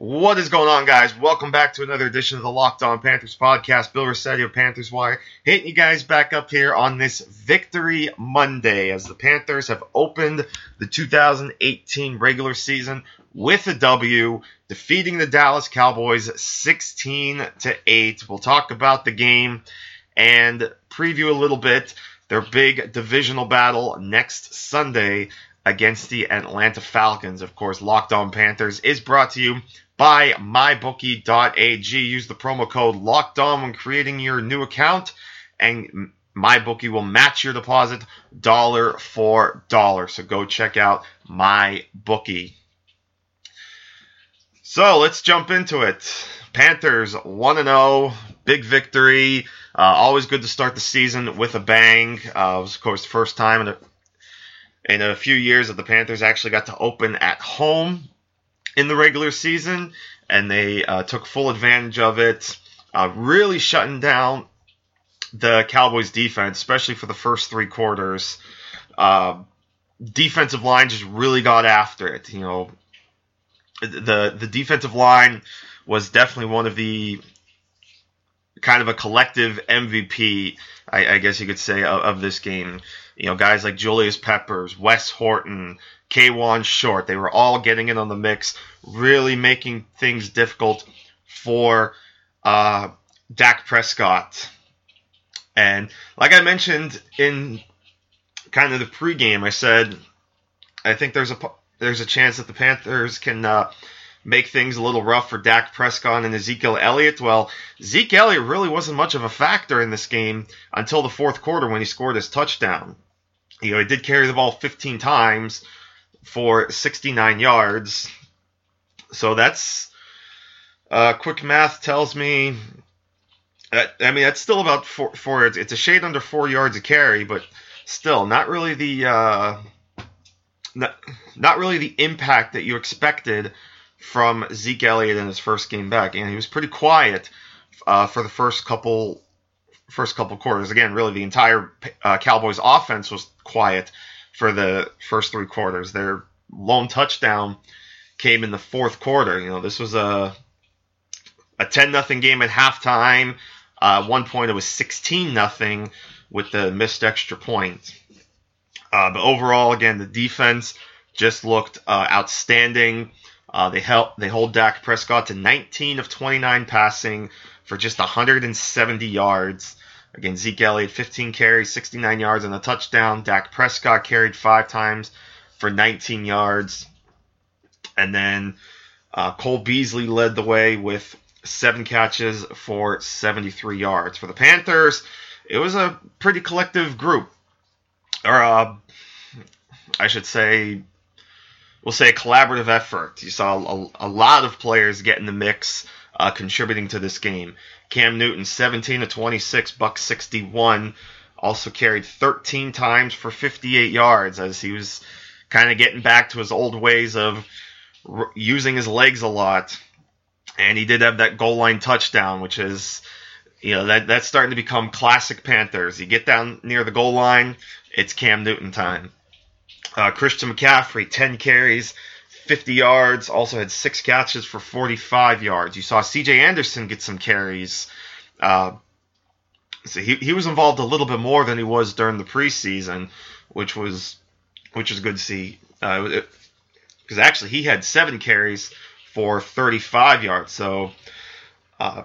What is going on, guys? Welcome back to another edition of the Locked On Panthers podcast. Bill Rossetti of Panthers Wire hitting you guys back up here on this Victory Monday as the Panthers have opened the 2018 regular season with a W, defeating the Dallas Cowboys 16 to 8. We'll talk about the game and preview a little bit their big divisional battle next Sunday against the Atlanta Falcons. Of course, Locked On Panthers is brought to you by mybookie.ag. Use the promo code locked on when creating your new account, and MyBookie will match your deposit dollar for dollar. So go check out MyBookie. So let's jump into it. Panthers 1 0, big victory. Uh, always good to start the season with a bang. Uh, it was, of course, the first time in a, in a few years that the Panthers actually got to open at home in the regular season, and they uh, took full advantage of it, uh, really shutting down the Cowboys defense, especially for the first three quarters. Uh, defensive line just really got after it. You know, the the defensive line was definitely one of the kind of a collective MVP, I, I guess you could say, of, of, this game. You know, guys like Julius Peppers, Wes Horton, Kawann Short. They were all getting in on the mix, really making things difficult for uh, Dak Prescott. And like I mentioned in kind of the pregame, I said I think there's a there's a chance that the Panthers can uh, make things a little rough for Dak Prescott and Ezekiel Elliott. Well, Zeke Elliott really wasn't much of a factor in this game until the fourth quarter when he scored his touchdown. You know, he did carry the ball 15 times, for 69 yards. So that's uh, quick math tells me. That, I mean, that's still about four, four. It's a shade under four yards a carry, but still not really the uh, not, not really the impact that you expected from Zeke Elliott in his first game back, and he was pretty quiet uh, for the first couple first couple quarters. Again, really the entire uh, Cowboys offense was quiet for the first three quarters. Their lone touchdown came in the fourth quarter. You know, this was a a 10 nothing game at halftime. Uh, one point it was 16 nothing with the missed extra point. Uh, but overall, again, the defense just looked uh, outstanding. Uh, they help they hold Dak Prescott to 19 of 29 passing for just 170 yards. Again, Zeke Elliott, 15 carries, 69 yards, and a touchdown. Dak Prescott carried five times for 19 yards. And then uh, Cole Beasley led the way with seven catches for 73 yards. For the Panthers, it was a pretty collective group. Or, uh, I should say, we'll say a collaborative effort. You saw a, a lot of players get in the mix, uh, contributing to this game. Cam Newton, 17 to 26, buck 61. Also carried 13 times for 58 yards as he was kind of getting back to his old ways of r- using his legs a lot. And he did have that goal line touchdown, which is, you know, that that's starting to become classic Panthers. You get down near the goal line, it's Cam Newton time. Uh, Christian McCaffrey, 10 carries, 50 yards, also had six catches for 45 yards. You saw CJ Anderson get some carries. Uh, so he, he was involved a little bit more than he was during the preseason, which was which was good to see. Because uh, actually he had seven carries for 35 yards. So uh,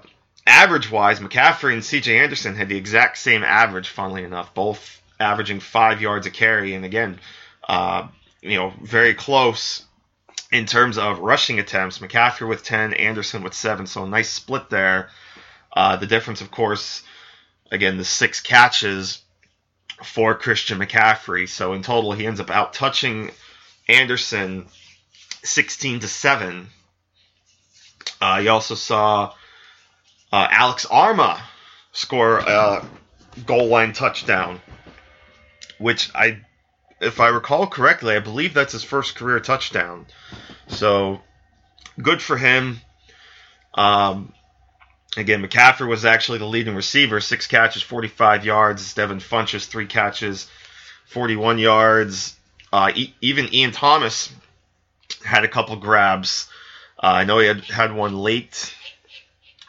average wise, McCaffrey and CJ Anderson had the exact same average. Funnily enough, both averaging five yards a carry, and again, uh, you know, very close in terms of rushing attempts. McCaffrey with 10, Anderson with 7, so a nice split there. Uh, the difference, of course, again, the six catches for Christian McCaffrey. So in total, he ends up out touching Anderson 16 to 7. Uh, you also saw uh, Alex Armah score a goal line touchdown, which I, if I recall correctly, I believe that's his first career touchdown. So good for him. Um, again, McCaffrey was actually the leading receiver, six catches, 45 yards. Devin Funchess, three catches, 41 yards. Uh, e- even Ian Thomas had a couple grabs. Uh, I know he had had one late.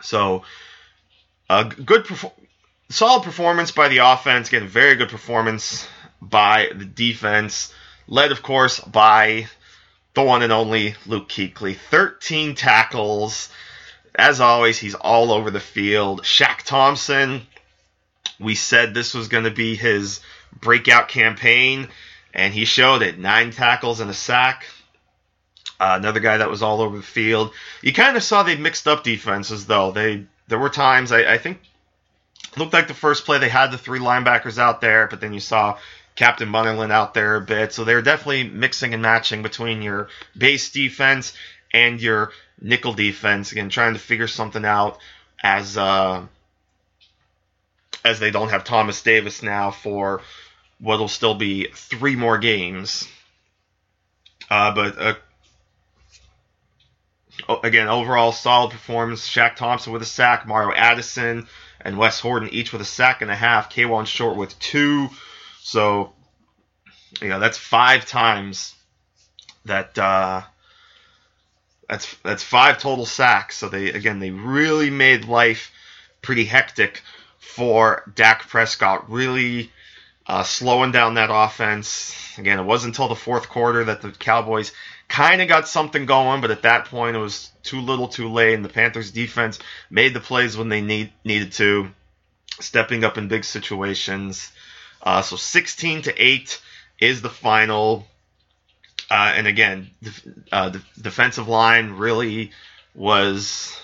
So, a good, perfor- solid performance by the offense. Again, very good performance by the defense, led of course by the one and only Luke Kuechly. 13 tackles. As always, he's all over the field. Shaq Thompson, we said this was going to be his breakout campaign, and he showed it. Nine tackles and a sack. Uh, another guy that was all over the field. You kind of saw they mixed up defenses, though. They there were times I, I think looked like the first play they had the three linebackers out there, but then you saw Captain Munnerlyn out there a bit. So they're definitely mixing and matching between your base defense and your nickel defense. Again, trying to figure something out as uh, as they don't have Thomas Davis now for what'll still be three more games. Uh, but uh, again, overall solid performance. Shaq Thompson with a sack, Mario Addison and Wes Horton each with a sack and a half. Kawann Short with two. So, you know, that's five times that uh, that's that's five total sacks. So they again they really made life pretty hectic for Dak Prescott. Really uh, slowing down that offense. Again, it wasn't until the fourth quarter that the Cowboys kind of got something going, but at that point it was too little, too late, and the Panthers defense made the plays when they need, needed to, stepping up in big situations. Uh, so 16 to 8 is the final. Uh, and again, uh, the defensive line really was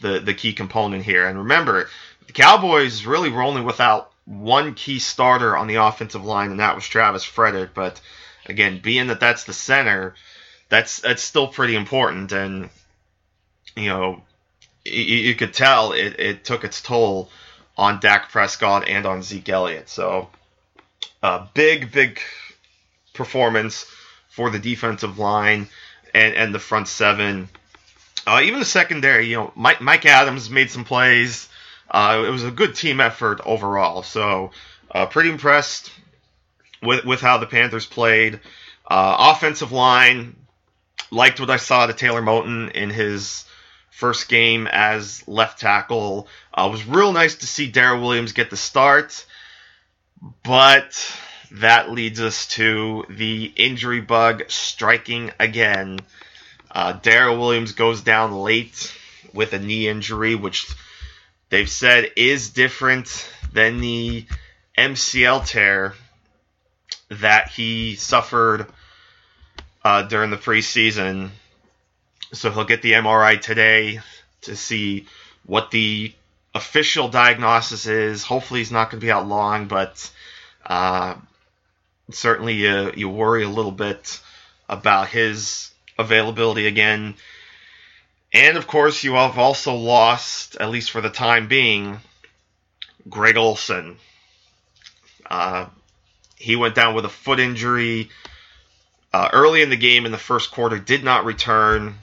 the the key component here. And remember, the Cowboys really were only without one key starter on the offensive line, and that was Travis Frederick. But again, being that that's the center, that's that's still pretty important. And you know, you, you could tell it, it took its toll on Dak Prescott and on Zeke Elliott. So, a big, big performance for the defensive line and, and the front seven. Uh, even the secondary, you know, Mike, Mike Adams made some plays. Uh, it was a good team effort overall. So, uh, pretty impressed with, with how the Panthers played. Uh, offensive line, liked what I saw to Taylor Moton in his first game as left tackle. Uh, it was real nice to see Daryl Williams get the start, but that leads us to the injury bug striking again. Uh, Williams goes down late with a knee injury, which they've said is different than the MCL tear that he suffered uh, during the preseason. So he'll get the MRI today to see what the official diagnosis is. Hopefully, he's not going to be out long, but uh, certainly you, you worry a little bit about his availability again. And of course, you have also lost, at least for the time being, Greg Olsen. Uh, he went down with a foot injury uh, early in the game in the first quarter, did not return.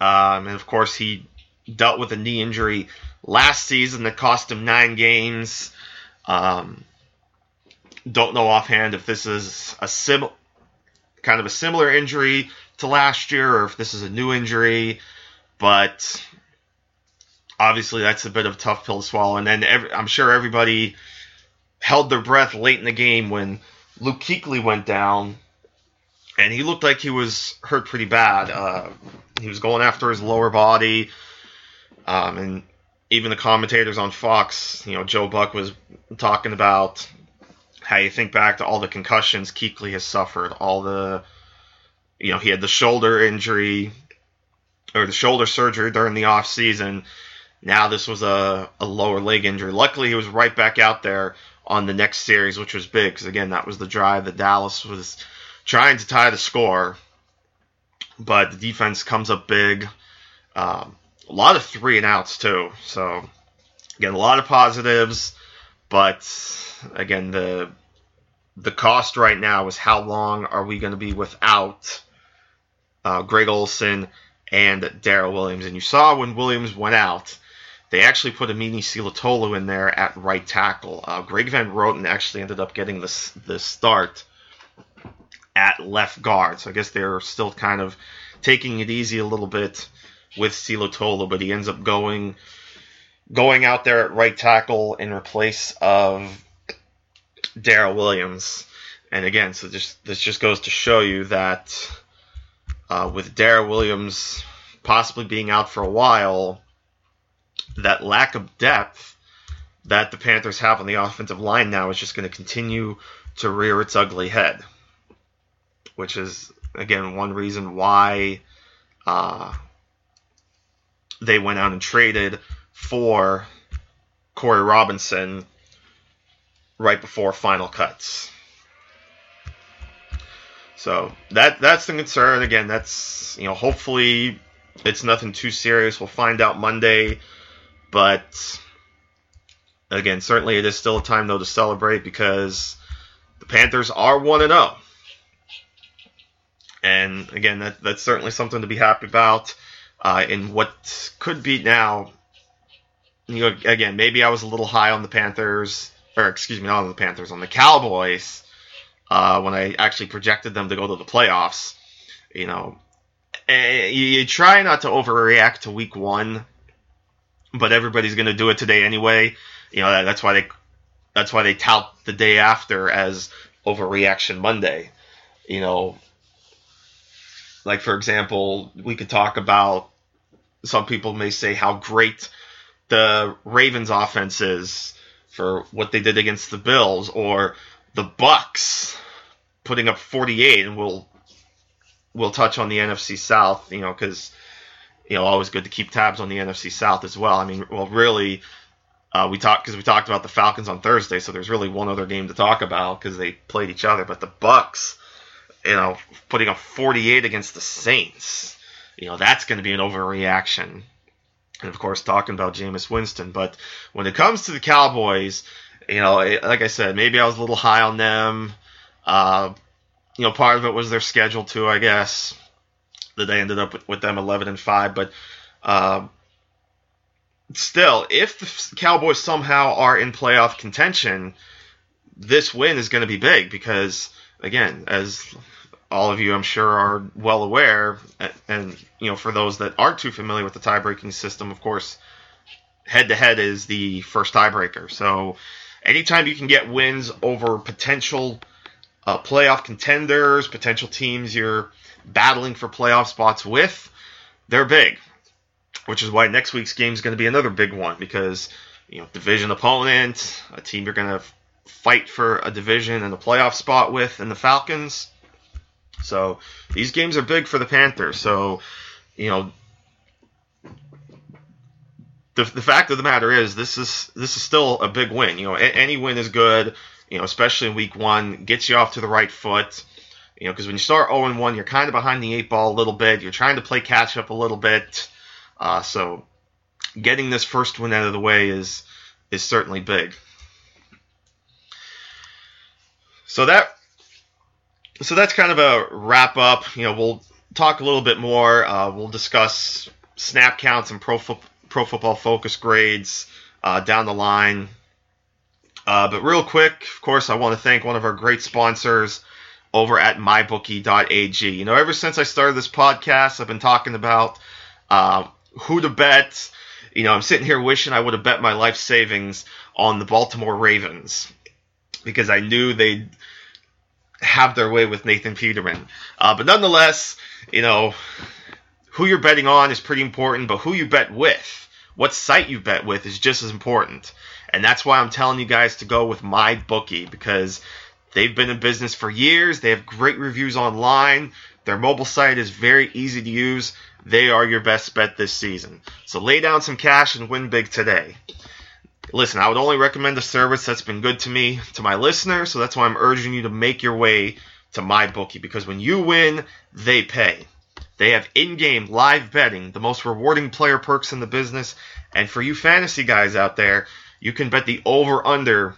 Um, and of course, he dealt with a knee injury last season that cost him nine games. Um, don't know offhand if this is a sim- kind of a similar injury to last year or if this is a new injury, but obviously that's a bit of a tough pill to swallow. And then every, I'm sure everybody held their breath late in the game when Luke Kuechly went down and he looked like he was hurt pretty bad. Uh, he was going after his lower body, um, and even the commentators on Fox, you know, Joe Buck was talking about how you think back to all the concussions Kuechly has suffered, all the, you know, he had the shoulder injury or the shoulder surgery during the off season. Now this was a, a lower leg injury. Luckily, he was right back out there on the next series, which was big because again, that was the drive that Dallas was trying to tie the score, but the defense comes up big. Um, a lot of three and outs too. So again, a lot of positives, but again, the the cost right now is how long are we going to be without uh, Greg Olsen and Daryl Williams? And you saw when Williams went out, they actually put Amini Silatolu in there at right tackle. Uh, Greg Van Roten actually ended up getting this the start at left guard. So I guess they're still kind of taking it easy a little bit with Silatolu, but he ends up going going out there at right tackle in replace of Daryl Williams. And again, so just this just goes to show you that uh, with Daryl Williams possibly being out for a while, that lack of depth that the Panthers have on the offensive line now is just going to continue to rear its ugly head, which is again one reason why uh, they went out and traded for Corey Robinson right before final cuts. So that that's the concern. Again, that's you know hopefully it's nothing too serious. We'll find out Monday, but again, certainly it is still a time though to celebrate because the Panthers are one and zero. Oh. And again, that, that's certainly something to be happy about uh, in what could be now. You know, again, maybe I was a little high on the Panthers, or excuse me, not on the Panthers, on the Cowboys uh, when I actually projected them to go to the playoffs. You know, you, you try not to overreact to Week One, but everybody's going to do it today anyway. You know, that, that's why they that's why they tout the day after as overreaction Monday. You know, like for example, we could talk about some people may say how great the Ravens offenses for what they did against the Bills or the Bucs putting up 48 and we'll we'll touch on the NFC South, you know, cuz you know, always good to keep tabs on the NFC South as well. I mean, well really uh, we talked because we talked about the Falcons on Thursday, so there's really one other game to talk about because they played each other. But the Bucs, you know, putting up 48 against the Saints, you know, that's going to be an overreaction. And of course, talking about Jameis Winston. But when it comes to the Cowboys, you know, like I said, maybe I was a little high on them. Uh, you know, part of it was their schedule too, I guess. That they ended up with, them 11 and five, but uh, still, if the Cowboys somehow are in playoff contention, this win is going to be big because, again, as all of you, I'm sure, are well aware, and you know, for those that aren't too familiar with the tie-breaking system, of course, head-to-head is the first tiebreaker. So, anytime you can get wins over potential uh, playoff contenders, potential teams you're battling for playoff spots with, they're big. Which is why next week's game is going to be another big one because you know division opponent, a team you're going to fight for a division and a playoff spot with, and the Falcons so these games are big for the Panthers. So, you know, the, the fact of the matter is this is this is still a big win. You know, any win is good. You know, especially in week one, gets you off to the right foot. You know, because when you start 0 1, you're kind of behind the eight ball a little bit. You're trying to play catch up a little bit. Uh, so, getting this first win out of the way is is certainly big. So that so that's kind of a wrap up. You know, we'll talk a little bit more. Uh, we'll discuss snap counts and pro, fo- pro football focus grades uh, down the line. Uh, but real quick, of course, I want to thank one of our great sponsors over at mybookie.ag. You know, ever since I started this podcast, I've been talking about uh, who to bet. You know, I'm sitting here wishing I would have bet my life savings on the Baltimore Ravens because I knew they'd have their way with Nathan Peterman. Uh, but nonetheless, you know, who you're betting on is pretty important, but who you bet with, what site you bet with, is just as important. And that's why I'm telling you guys to go with my bookie because they've been in business for years. They have great reviews online. Their mobile site is very easy to use. They are your best bet this season. So lay down some cash and win big today listen, I would only recommend a service that's been good to me, to my listeners, so that's why I'm urging you to make your way to my bookie because when you win, they pay. They have in game live betting, the most rewarding player perks in the business. And for you fantasy guys out there, you can bet the over under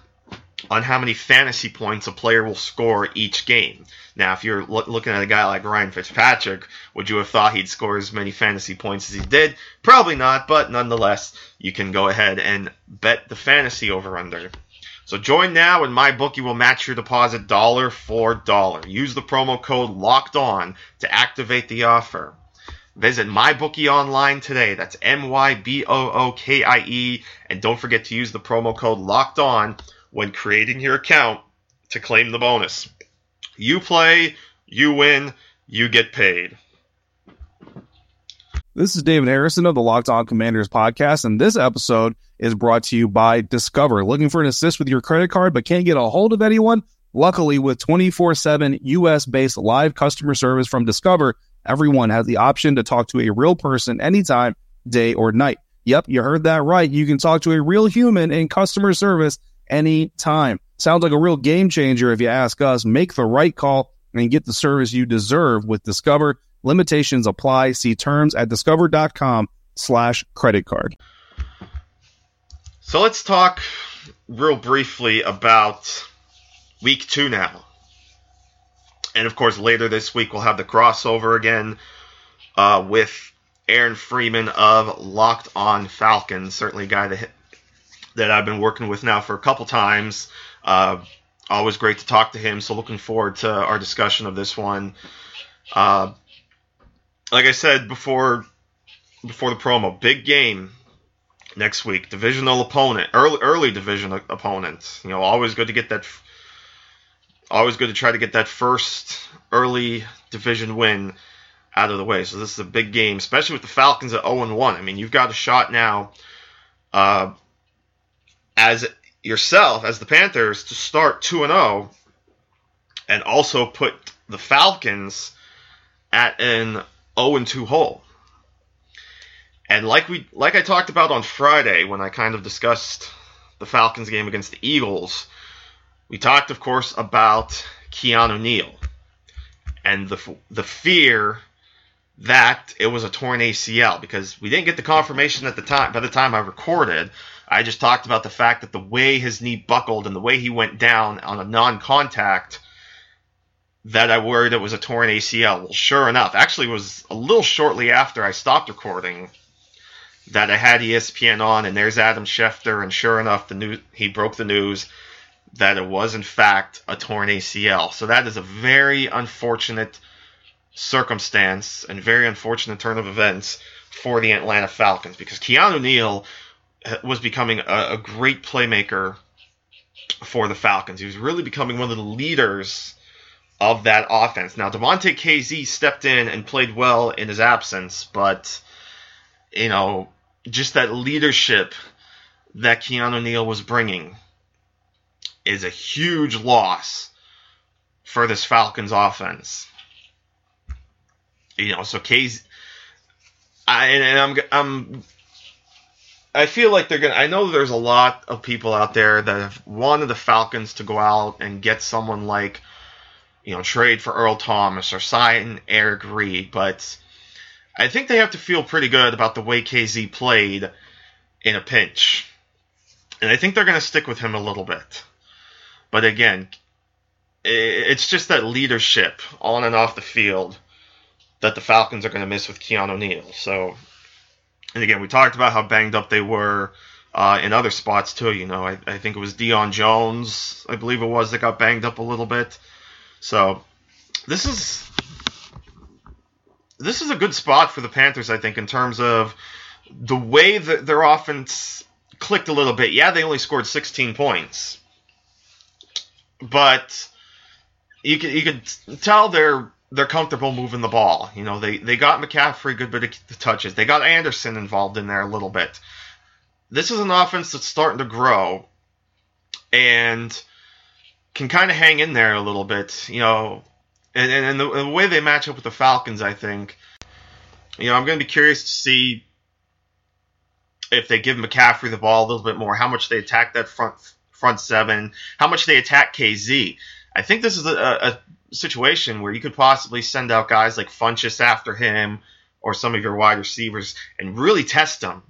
on how many fantasy points a player will score each game. Now, if you're lo- looking at a guy like Ryan Fitzpatrick, would you have thought he'd score as many fantasy points as he did? Probably not, but nonetheless, you can go ahead and bet the fantasy over under. So join now and my bookie will match your deposit dollar for dollar. Use the promo code locked on to activate the offer. Visit MyBookie online today. That's M Y B O O K I E. And don't forget to use the promo code locked on when creating your account to claim the bonus. You play, you win, you get paid. This is David Harrison of the Locked On Commanders podcast, and this episode is brought to you by Discover. Looking for an assist with your credit card but can't get a hold of anyone? Luckily, with 24 7 US based live customer service from Discover, everyone has the option to talk to a real person anytime, day or night. Yep, you heard that right. You can talk to a real human in customer service anytime. Sounds like a real game changer if you ask us. Make the right call and get the service you deserve with Discover. Limitations apply. See terms at discover.com slash credit card. So let's talk real briefly about week two now. And of course, later this week we'll have the crossover again uh, with Aaron Freeman of Locked On Falcons. Certainly a guy that, that I've been working with now for a couple times. Uh, always great to talk to him. So looking forward to our discussion of this one. Uh, like I said before, before the promo, big game next week. Divisional opponent, early early division opponent. You know, always good to get that. Always good to try to get that first early division win out of the way. So this is a big game, especially with the Falcons at 0 1. I mean, you've got a shot now, uh, as yourself, as the Panthers, to start 2 and 0, and also put the Falcons at an 0 and 2 hole. And like we like I talked about on Friday when I kind of discussed the Falcons game against the Eagles, we talked of course about Keanu Neal and the the fear that it was a torn ACL because we didn't get the confirmation at the time by the time I recorded. I just talked about the fact that the way his knee buckled and the way he went down on a non-contact that I worried it was a torn ACL. Well, sure enough, actually, was a little shortly after I stopped recording that I had ESPN on, and there's Adam Schefter, and sure enough, the he broke the news that it was in fact a torn ACL. So that is a very unfortunate circumstance and very unfortunate turn of events for the Atlanta Falcons because Keanu Neal uh, was becoming a, a great playmaker for the Falcons. He was really becoming one of the leaders of that offense. Now, Damontae Kazee stepped in and played well in his absence, but, you know, just that leadership that Keanu Neal was bringing is a huge loss for this Falcons offense. You know, so Kazee, I, and I'm, I'm, I feel like they're gonna. I know there's a lot of people out there that have wanted the Falcons to go out and get someone like you know, trade for Earl Thomas or sign Eric Reid, but I think they have to feel pretty good about the way Kazee played in a pinch. And I think they're to stick with him a little bit. But again, it's just that leadership on and off the field that the Falcons are going to miss with Keanu Neal. So, and again, we talked about how banged up they were uh, in other spots too. You know, I, I think it was Deion Jones, I believe it was, that got banged up a little bit. So this is this is a good spot for the Panthers, I think, in terms of the way that their offense clicked a little bit. Yeah, they only scored 16 points, but you can you can tell they're they're comfortable moving the ball. You know, they they got McCaffrey a good bit of touches. They got Anderson involved in there a little bit. This is an offense that's starting to grow, and can kind of hang in there a little bit, you know, and, and, and the, the, way they match up with the Falcons, I think, you know, I'm going to be curious to see if they give McCaffrey the ball a little bit more, how much they attack that front front seven, how much they attack Kazee. I think this is a, a situation where you could possibly send out guys like Funchess after him or some of your wide receivers and really test them.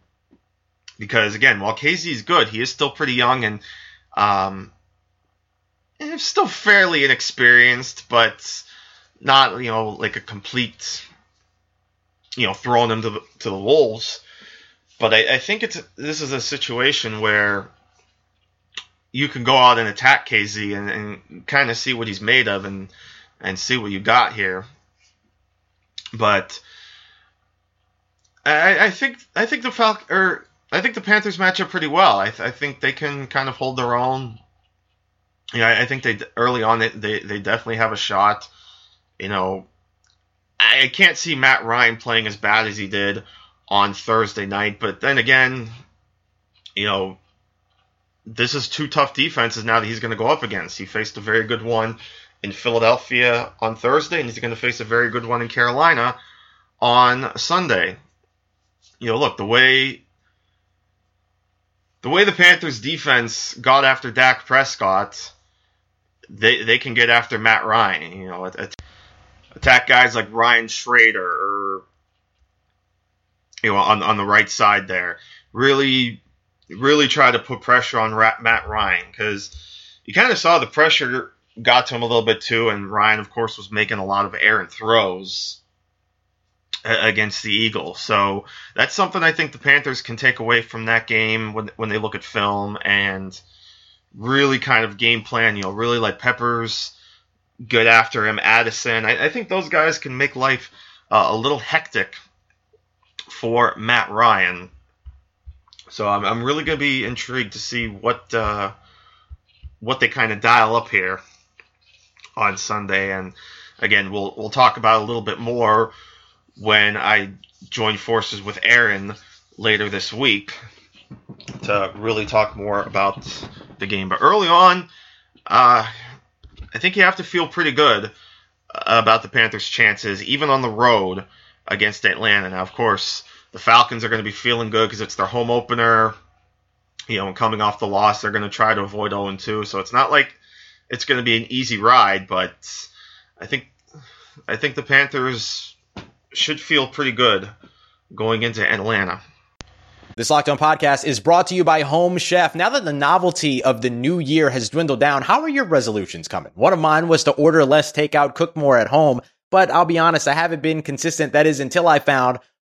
Because again, while Kazee is good, he is still pretty young and um, still fairly inexperienced, but not you know like a complete you know throwing them to the, to the wolves. But I, I think it's this is a situation where you can go out and attack Kazee and, and kind of see what he's made of and and see what you got here. But I, I think I think the Fal- or er, I think the Panthers match up pretty well. I, th- I think they can kind of hold their own. You know, I, I think they early on they, they they definitely have a shot. You know, I can't see Matt Ryan playing as bad as he did on Thursday night, but then again, you know, this is two tough defenses now that he's going to go up against. He faced a very good one in Philadelphia on Thursday, and he's going to face a very good one in Carolina on Sunday. You know, look the way the way the Panthers defense got after Dak Prescott, they they can get after Matt Ryan. You know, attack guys like Ryan Schraeder or you know on on the right side there. Really really try to put pressure on Matt Ryan because you kind of saw the pressure got to him a little bit too, and Ryan, of course, was making a lot of errant throws against the Eagles. So that's something I think the Panthers can take away from that game when when they look at film and really kind of game plan. You know, really like Peppers good after him, Addison. I, I think those guys can make life uh, a little hectic for Matt Ryan. So I'm, I'm really going to be intrigued to see what uh, what they kind of dial up here on Sunday. And again, we'll we'll talk about a little bit more when I join forces with Aaron later this week to really talk more about the game. But early on, uh, I think you have to feel pretty good about the Panthers' chances, even on the road against Atlanta. Now, of course, the Falcons are going to be feeling good because it's their home opener. You know, and coming off the loss, they're going to try to avoid 0 2. So it's not like it's going to be an easy ride, but I think I think the Panthers should feel pretty good going into Atlanta. This Locked On podcast is brought to you by Home Chef. Now that the novelty of the new year has dwindled down, how are your resolutions coming? One of mine was to order less takeout, cook more at home, but I'll be honest, I haven't been consistent. That is until I found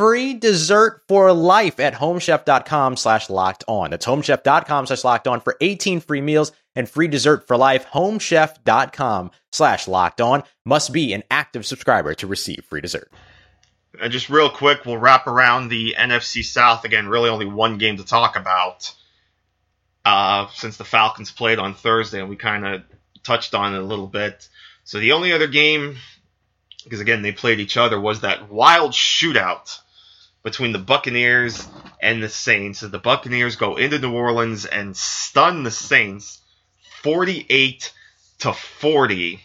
free dessert for life at homechef.com slash locked on. That's homechef.com slash locked on for 18 free meals and free dessert for life. Homechef.com slash locked on must be an active subscriber to receive free dessert. And just real quick, we'll wrap around the NFC South again. Really, only one game to talk about uh, since the Falcons played on Thursday, and we kind of touched on it a little bit. So the only other game, because again they played each other, was that wild shootout between the Buccaneers and the Saints. The Buccaneers go into New Orleans and stun the Saints 48 to 40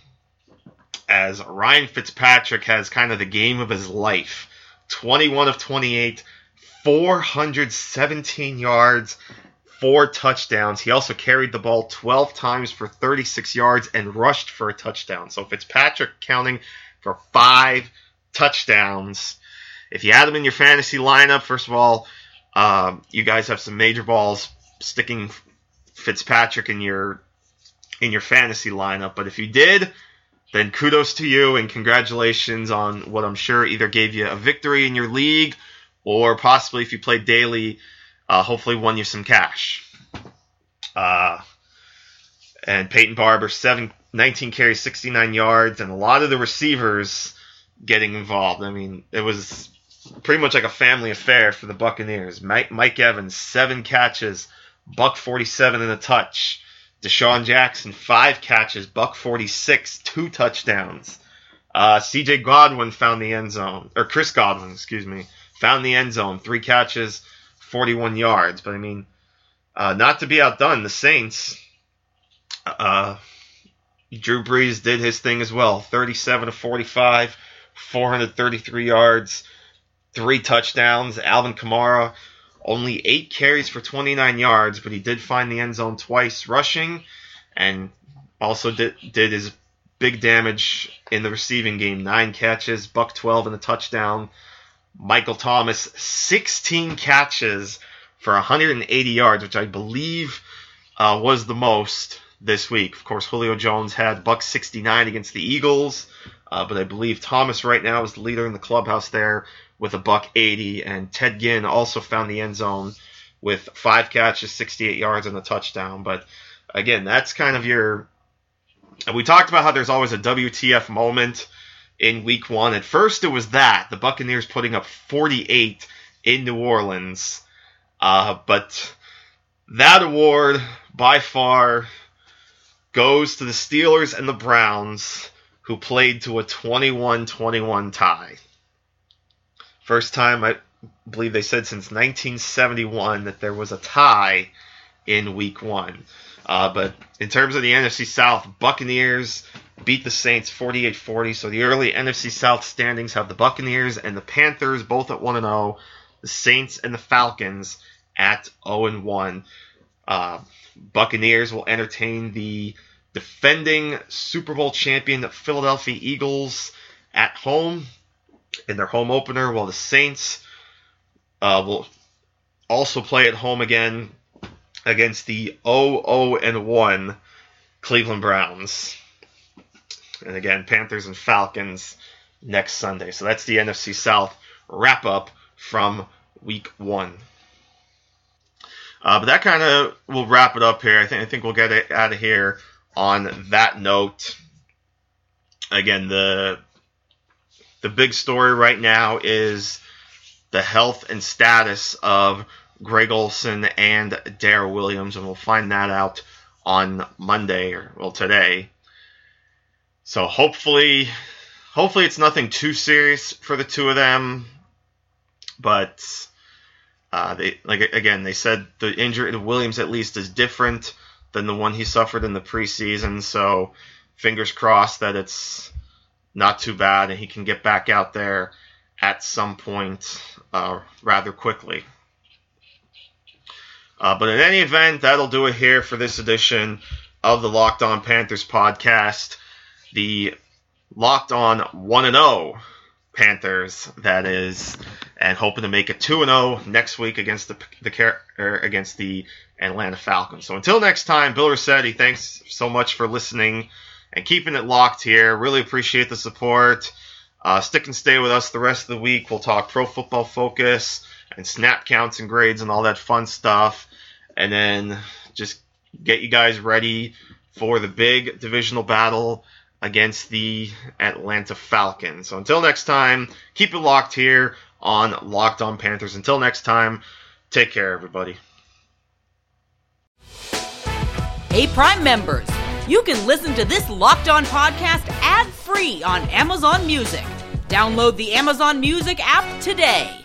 as Ryan Fitzpatrick has kind of the game of his life. 21 of 28, 417 yards, four touchdowns. He also carried the ball 12 times for 36 yards and rushed for a touchdown. So Fitzpatrick counting for five touchdowns. If you had him in your fantasy lineup, first of all, uh, you guys have some major balls sticking Fitzpatrick in your in your fantasy lineup. But if you did, then kudos to you and congratulations on what I'm sure either gave you a victory in your league or possibly if you played daily, uh, hopefully won you some cash. Uh, and Peyton Barber, seven, 19 carries, 69 yards, and a lot of the receivers getting involved. I mean, it was pretty much like a family affair for the Buccaneers. Mike, Mike Evans, seven catches, buck 47 and a touch. DeSean Jackson, five catches, buck 46, two touchdowns. Uh, CJ Godwin found the end zone, or Chris Godwin, excuse me, found the end zone, three catches, 41 yards. But I mean, uh, not to be outdone, the Saints, uh, Drew Brees did his thing as well 37 to 45, 433 yards, three touchdowns. Alvin Kamara, only eight carries for 29 yards, but he did find the end zone twice rushing and also did, did his big damage in the receiving game. Nine catches, buck 12 and a touchdown. Michael Thomas, 16 catches for 180 yards, which I believe uh, was the most this week. Of course, Julio Jones had buck 69 against the Eagles, uh, but I believe Thomas right now is the leader in the clubhouse there with a buck 80, and Ted Ginn also found the end zone with five catches, 68 yards, and a touchdown. But again, that's kind of your. We talked about how there's always a WTF moment in week one. At first, it was that the Buccaneers putting up 48 in New Orleans. Uh, but that award by far goes to the Steelers and the Browns, who played to a 21 21 tie. First time I believe they said since 1971 that there was a tie in week one. Uh, but in terms of the NFC South, Buccaneers beat the Saints 48 40. So the early NFC South standings have the Buccaneers and the Panthers both at 1 0, the Saints and the Falcons at 0 1. Uh, Buccaneers will entertain the defending Super Bowl champion Philadelphia Eagles at home in their home opener, while the Saints uh, will also play at home again against the 0 and 1 Cleveland Browns. And again, Panthers and Falcons next Sunday. So that's the NFC South wrap up from week one. Uh, but that kind of will wrap it up here. I think I think we'll get it out of here on that note. Again, the the big story right now is the health and status of Greg Olsen and Daryl Williams, and we'll find that out on Monday or well today. So hopefully, hopefully it's nothing too serious for the two of them. But uh, they like again, they said the injury to Williams at least is different than the one he suffered in the preseason. So fingers crossed that it's not too bad and he can get back out there at some point uh, rather quickly. Uh, but in any event, that'll do it here for this edition of the Locked On Panthers podcast. The Locked On 1 0 Panthers, that is, and hoping to make it 2 0 next week against the, the against the Atlanta Falcons. So until next time, Bill Rossetti, thanks so much for listening and keeping it locked here. Really appreciate the support. Uh, stick and stay with us the rest of the week. We'll talk pro football focus and snap counts and grades and all that fun stuff. And then just get you guys ready for the big divisional battle against the Atlanta Falcons. So until next time, keep it locked here on Locked On Panthers. Until next time, take care, everybody. Hey, Prime members, you can listen to this Locked On podcast ad free on Amazon Music. Download the Amazon Music app today.